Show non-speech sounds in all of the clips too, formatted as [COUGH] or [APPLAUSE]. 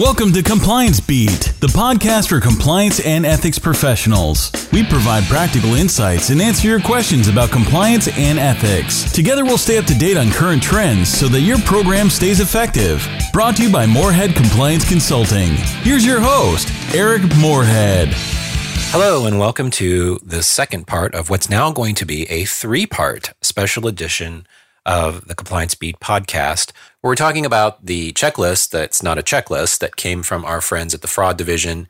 Welcome to Compliance Beat, the podcast for compliance and ethics professionals. We provide practical insights and answer your questions about compliance and ethics. Together, we'll stay up to date on current trends so that your program stays effective. Brought to you by Morehead Compliance Consulting. Here's your host, Eric Morehead. Hello, and welcome to the second part of what's now going to be a three part special edition of the Compliance Beat podcast, where we're talking about the checklist that's not a checklist that came from our friends at the Fraud Division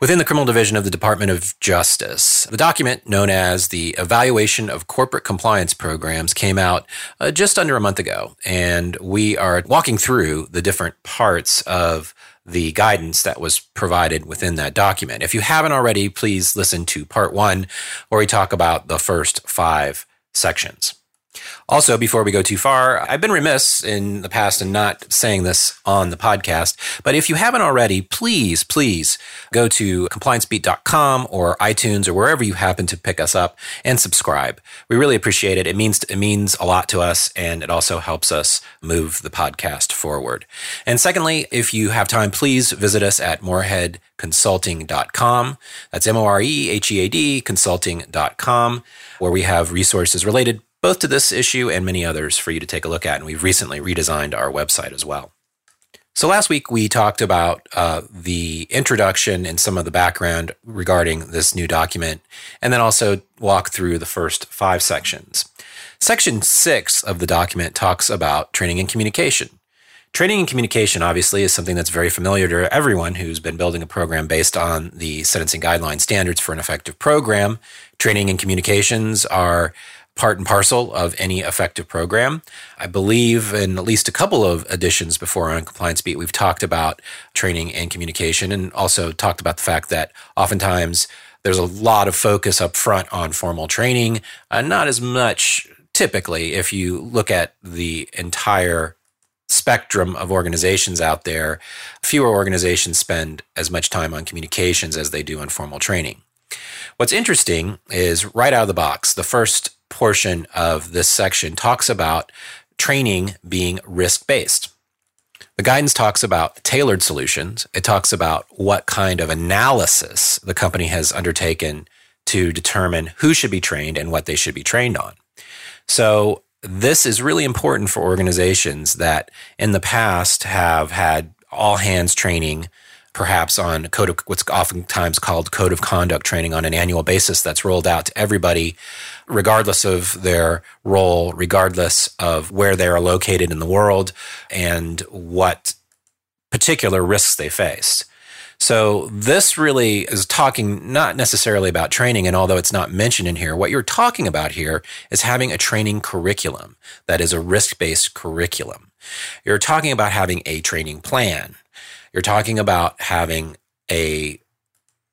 within the Criminal Division of the Department of Justice. The document, known as the Evaluation of Corporate Compliance Programs, came out uh, just under a month ago, and we are walking through the different parts of the guidance that was provided within that document. If you haven't already, please listen to part one, where we talk about the first five sections. Also, before we go too far, I've been remiss in the past in not saying this on the podcast, but if you haven't already, please, please go to compliancebeat.com or iTunes or wherever you happen to pick us up and subscribe. We really appreciate it. It means it means a lot to us and it also helps us move the podcast forward. And secondly, if you have time, please visit us at moreheadconsulting.com. That's M O R E H E A D consulting.com where we have resources related both to this issue and many others for you to take a look at. And we've recently redesigned our website as well. So last week we talked about uh, the introduction and some of the background regarding this new document, and then also walk through the first five sections. Section six of the document talks about training and communication. Training and communication, obviously, is something that's very familiar to everyone who's been building a program based on the sentencing guideline standards for an effective program. Training and communications are part and parcel of any effective program. I believe in at least a couple of editions before on Compliance Beat, we've talked about training and communication and also talked about the fact that oftentimes there's a lot of focus up front on formal training, uh, not as much typically if you look at the entire spectrum of organizations out there, fewer organizations spend as much time on communications as they do on formal training. What's interesting is right out of the box, the first portion of this section talks about training being risk based. The guidance talks about tailored solutions. It talks about what kind of analysis the company has undertaken to determine who should be trained and what they should be trained on. So, this is really important for organizations that in the past have had all hands training perhaps on code of what's oftentimes called code of conduct training on an annual basis that's rolled out to everybody, regardless of their role, regardless of where they are located in the world and what particular risks they face. So this really is talking not necessarily about training. And although it's not mentioned in here, what you're talking about here is having a training curriculum that is a risk based curriculum. You're talking about having a training plan. You're talking about having a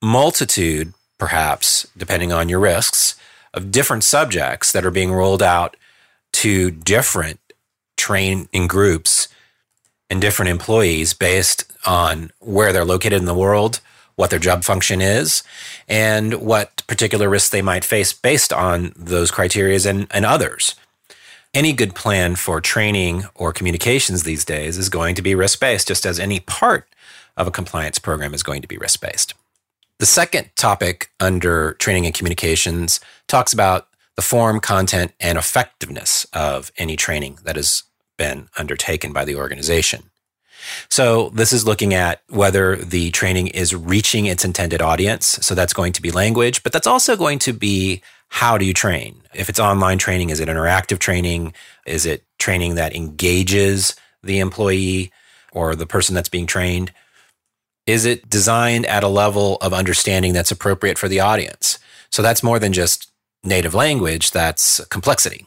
multitude, perhaps, depending on your risks, of different subjects that are being rolled out to different training groups and different employees based on where they're located in the world, what their job function is, and what particular risks they might face based on those criteria and, and others any good plan for training or communications these days is going to be risk based, just as any part of a compliance program is going to be risk based. The second topic under training and communications talks about the form, content, and effectiveness of any training that has been undertaken by the organization. So this is looking at whether the training is reaching its intended audience. So that's going to be language, but that's also going to be how do you train? If it's online training, is it interactive training? Is it training that engages the employee or the person that's being trained? Is it designed at a level of understanding that's appropriate for the audience? So that's more than just native language, that's complexity.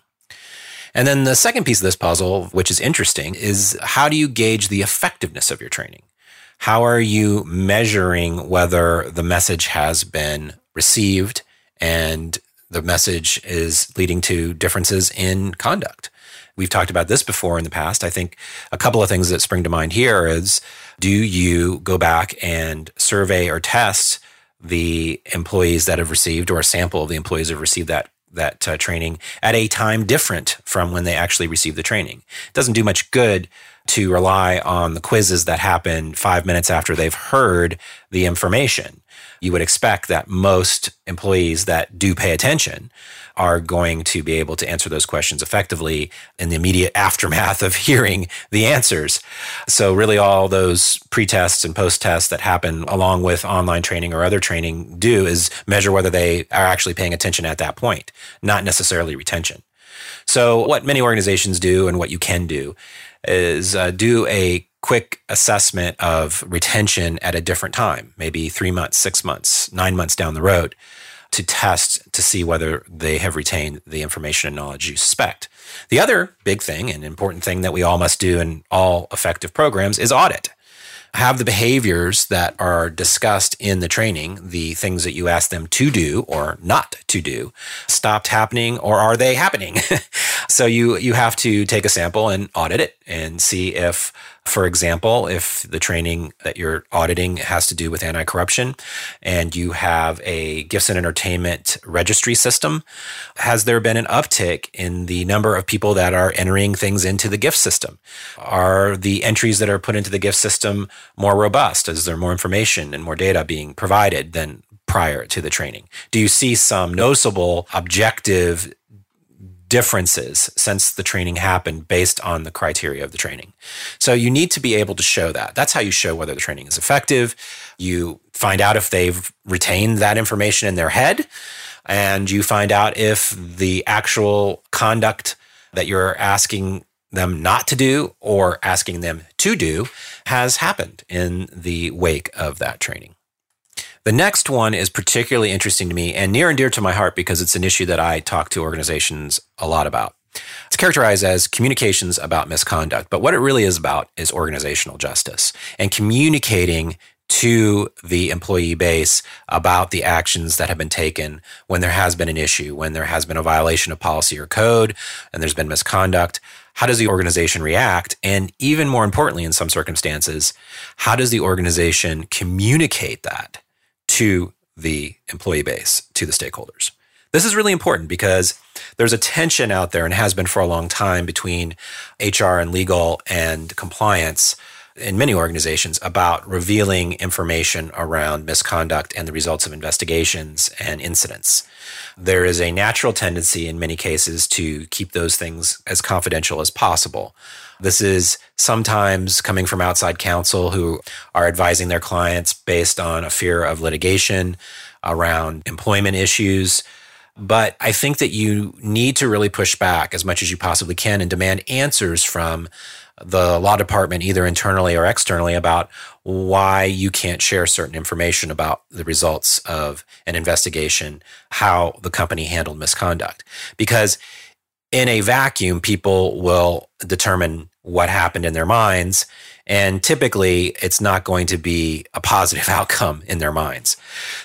And then the second piece of this puzzle, which is interesting, is how do you gauge the effectiveness of your training? How are you measuring whether the message has been received and the message is leading to differences in conduct. We've talked about this before in the past. I think a couple of things that spring to mind here is do you go back and survey or test the employees that have received or a sample of the employees have received that that uh, training at a time different from when they actually received the training. It doesn't do much good to rely on the quizzes that happen five minutes after they've heard the information. You would expect that most employees that do pay attention are going to be able to answer those questions effectively in the immediate [LAUGHS] aftermath of hearing the answers. So, really, all those pre tests and post tests that happen along with online training or other training do is measure whether they are actually paying attention at that point, not necessarily retention. So, what many organizations do and what you can do is uh, do a quick assessment of retention at a different time, maybe three months, six months, nine months down the road to test to see whether they have retained the information and knowledge you suspect. The other big thing and important thing that we all must do in all effective programs is audit. Have the behaviors that are discussed in the training, the things that you ask them to do or not to do, stopped happening or are they happening? [LAUGHS] so you you have to take a sample and audit it and see if for example, if the training that you're auditing has to do with anti corruption and you have a gifts and entertainment registry system, has there been an uptick in the number of people that are entering things into the gift system? Are the entries that are put into the gift system more robust? Is there more information and more data being provided than prior to the training? Do you see some noticeable objective differences since the training happened based on the criteria of the training. So you need to be able to show that. That's how you show whether the training is effective. You find out if they've retained that information in their head, and you find out if the actual conduct that you're asking them not to do or asking them to do has happened in the wake of that training. The next one is particularly interesting to me and near and dear to my heart because it's an issue that I talk to organizations a lot about. It's characterized as communications about misconduct, but what it really is about is organizational justice and communicating to the employee base about the actions that have been taken when there has been an issue, when there has been a violation of policy or code, and there's been misconduct. How does the organization react? And even more importantly, in some circumstances, how does the organization communicate that to the employee base, to the stakeholders. This is really important because there's a tension out there and has been for a long time between HR and legal and compliance in many organizations about revealing information around misconduct and the results of investigations and incidents. There is a natural tendency in many cases to keep those things as confidential as possible. This is sometimes coming from outside counsel who are advising their clients based on a fear of litigation around employment issues. But I think that you need to really push back as much as you possibly can and demand answers from the law department, either internally or externally, about why you can't share certain information about the results of an investigation, how the company handled misconduct. Because in a vacuum, people will determine what happened in their minds. And typically, it's not going to be a positive [LAUGHS] outcome in their minds.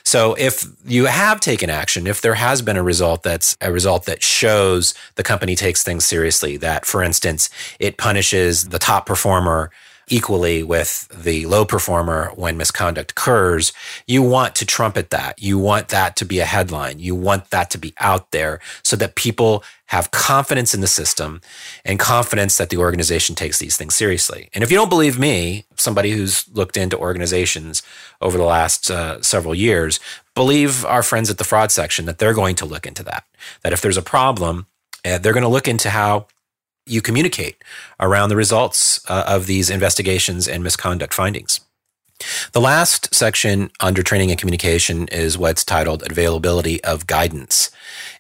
So, if you have taken action, if there has been a result that's a result that shows the company takes things seriously, that, for instance, it punishes the top performer equally with the low performer when misconduct occurs, you want to trumpet that. You want that to be a headline. You want that to be out there so that people have confidence in the system and confidence that the organization takes these things seriously. And if you don't believe me, somebody who's looked into organizations over the last uh, several years, believe our friends at the fraud section that they're going to look into that. That if there's a problem, uh, they're going to look into how you communicate around the results uh, of these investigations and misconduct findings. The last section under training and communication is what's titled availability of guidance.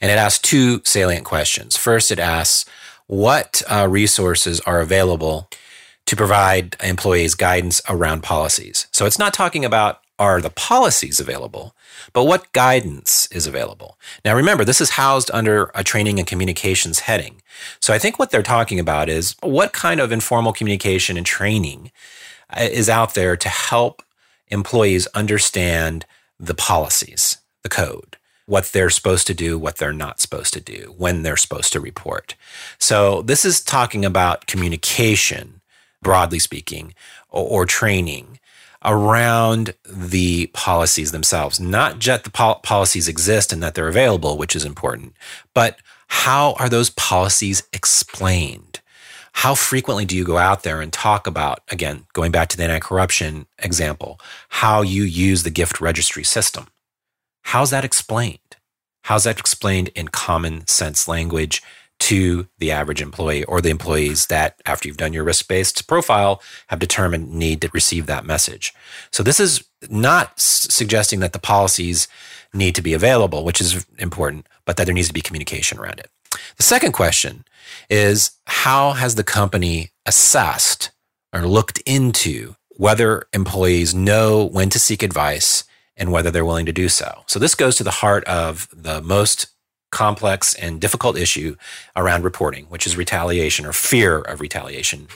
And it asks two salient questions. First, it asks what uh, resources are available to provide employees guidance around policies. So it's not talking about are the policies available, but what guidance is available? Now, remember, this is housed under a training and communications heading. So I think what they're talking about is what kind of informal communication and training uh, is out there to help employees understand the policies, the code, what they're supposed to do, what they're not supposed to do, when they're supposed to report. So this is talking about communication, broadly speaking, or, or training around the policies themselves. Not just the pol- policies exist and that they're available, which is important, but how are those policies explained? How frequently do you go out there and talk about, again, going back to the anti corruption example, how you use the gift registry system? How's that explained? How's that explained in common sense language to the average employee or the employees that, after you've done your risk based profile, have determined need to receive that message? So, this is not suggesting that the policies need to be available, which is important, but that there needs to be communication around it. The second question is how has the company assessed or looked into whether employees know when to seek advice and whether they're willing to do so? So, this goes to the heart of the most complex and difficult issue around reporting, which is retaliation or fear of retaliation.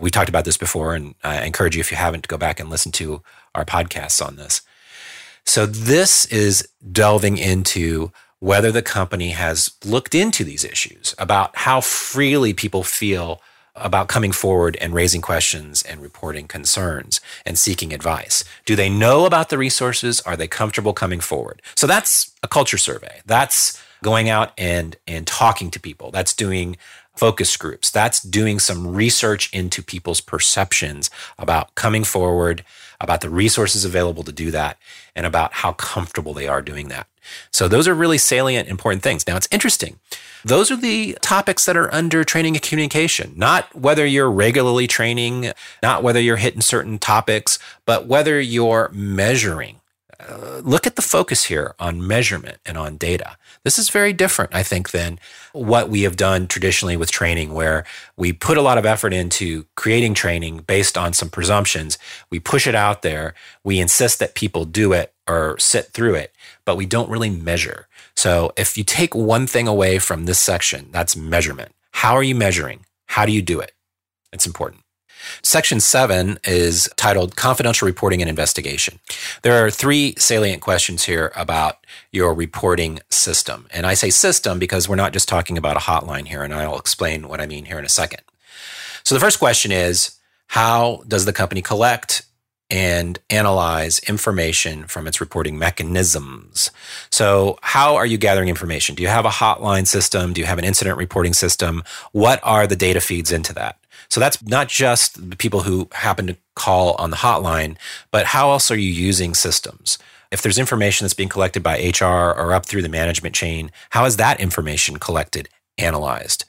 We talked about this before, and I encourage you, if you haven't, to go back and listen to our podcasts on this. So, this is delving into whether the company has looked into these issues about how freely people feel about coming forward and raising questions and reporting concerns and seeking advice. Do they know about the resources? Are they comfortable coming forward? So that's a culture survey. That's going out and and talking to people. That's doing focus groups. That's doing some research into people's perceptions about coming forward, about the resources available to do that, and about how comfortable they are doing that. So those are really salient, important things. Now it's interesting. Those are the topics that are under training and communication, not whether you're regularly training, not whether you're hitting certain topics, but whether you're measuring. Look at the focus here on measurement and on data. This is very different, I think, than what we have done traditionally with training, where we put a lot of effort into creating training based on some presumptions. We push it out there. We insist that people do it or sit through it, but we don't really measure. So if you take one thing away from this section, that's measurement. How are you measuring? How do you do it? It's important. Section seven is titled Confidential Reporting and Investigation. There are three salient questions here about your reporting system. And I say system because we're not just talking about a hotline here, and I'll explain what I mean here in a second. So the first question is How does the company collect and analyze information from its reporting mechanisms. So, how are you gathering information? Do you have a hotline system? Do you have an incident reporting system? What are the data feeds into that? So that's not just the people who happen to call on the hotline, but how else are you using systems? If there's information that's being collected by HR or up through the management chain, how is that information collected, analyzed?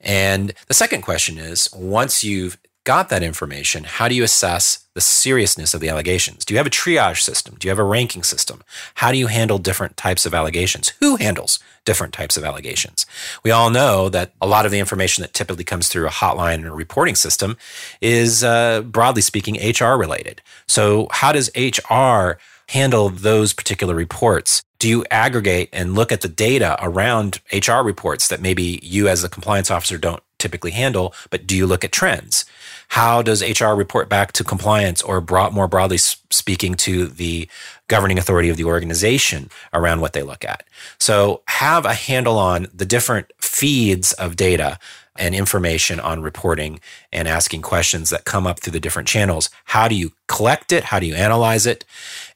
And the second question is once you've got that information, how do you assess the seriousness of the allegations? Do you have a triage system? Do you have a ranking system? How do you handle different types of allegations? Who handles different types of allegations? We all know that a lot of the information that typically comes through a hotline and a reporting system is, uh, broadly speaking, HR related. So, how does HR handle those particular reports? Do you aggregate and look at the data around HR reports that maybe you as a compliance officer don't typically handle, but do you look at trends? How does HR report back to compliance or broad, more broadly speaking to the governing authority of the organization around what they look at? So have a handle on the different feeds of data and information on reporting and asking questions that come up through the different channels. How do you collect it? How do you analyze it?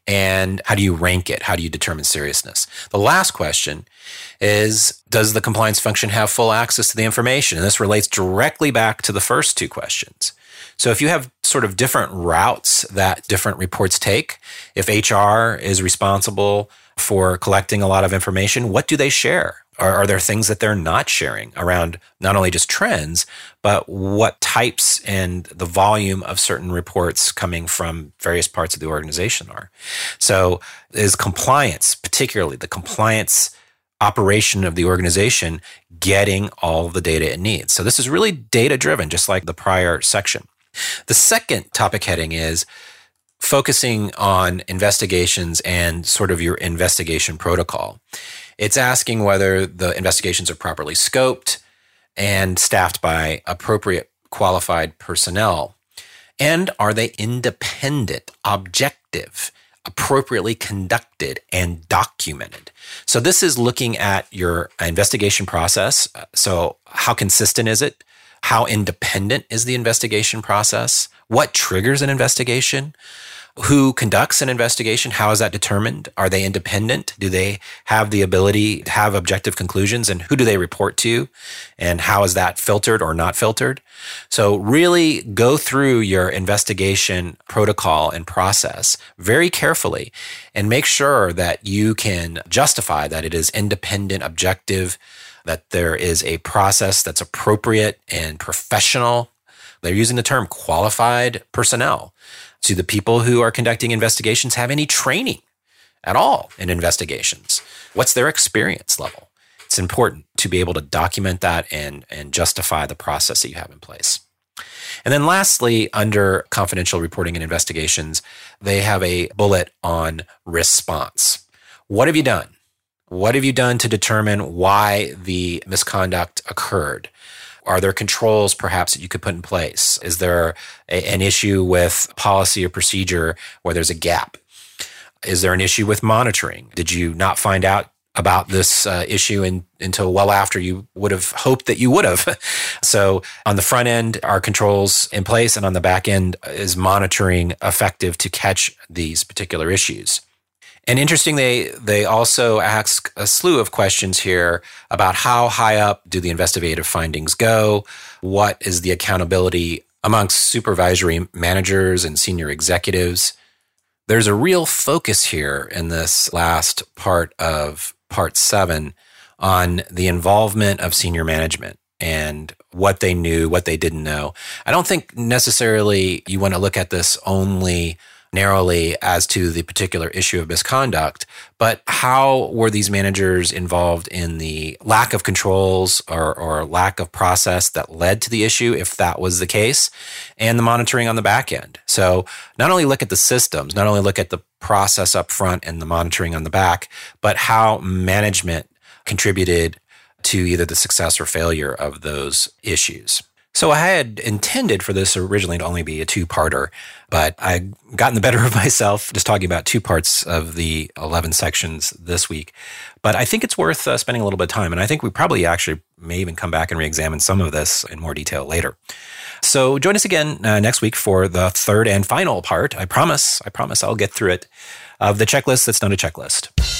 And how do you rank it? How do you determine seriousness? The last question is Does the compliance function have full access to the information? And this relates directly back to the first two questions. So if you have sort of different routes that different reports take, if HR is responsible for collecting a lot of information, what do they share? Are, are, there things that they're not sharing around not only just trends, but what types and the volume of certain reports coming from various parts of the organization are? So, is compliance, particularly the compliance operation of the organization, getting all the data it needs? So, this is really data driven, just like the prior section. The second topic heading is focusing on investigations and sort of your investigation protocol. It's asking whether the investigations are properly scoped and staffed by appropriate qualified personnel. And are they independent, objective, appropriately conducted, and documented? So, this is looking at your investigation process. So, how consistent is it? How independent is the investigation process? What triggers an investigation? Who conducts an investigation? How is that determined? Are they independent? Do they have the ability to have objective conclusions? And who do they report to? And how is that filtered or not filtered? So, really go through your investigation protocol and process very carefully and make sure that you can justify that it is independent, objective, that there is a process that's appropriate and professional. They're using the term qualified personnel do the people who are conducting investigations have any training at all in investigations? What's their experience level? It's important to be able to document that and, and justify the process that you have in place. And then lastly, under confidential reporting and investigations, they have a bullet on response. What have you done? What have you done to determine why the misconduct occurred? Are there controls perhaps that you could put in place? Is there a, an issue with policy or procedure where there's a gap? Is there an issue with monitoring? Did you not find out about this uh, issue in, until well after you would have hoped that you would have. [LAUGHS] so on the front end, are controls in place, and on the back end, is monitoring effective to catch these particular issues? And interesting, they they also ask a slew of questions here about how high up do the investigative findings go? What is the accountability amongst supervisory managers and senior executives? There's a real focus here in this last part of part seven on the involvement of senior management and what they knew, what they didn't know. I don't think necessarily you want to look at this only narrowly as to the particular issue of misconduct, but how were these managers involved in the lack of controls or, or lack of process that led to the issue, if that was the case, and the monitoring on the back end. So not only look at the systems, not only look at the process up front and the monitoring on the back, but how management contributed to either the success or failure of those issues. So I had intended for this originally to only be a two parter, but I gotten the better of [LAUGHS] myself just talking about two parts of the 11 sections this week. But I think it's worth uh, spending a little bit of time. And I think we probably actually may even come back and re examine some of this in more detail later. So join us again uh, next week for the third and final part. I promise, I promise I'll get through it of the checklist that's not a checklist.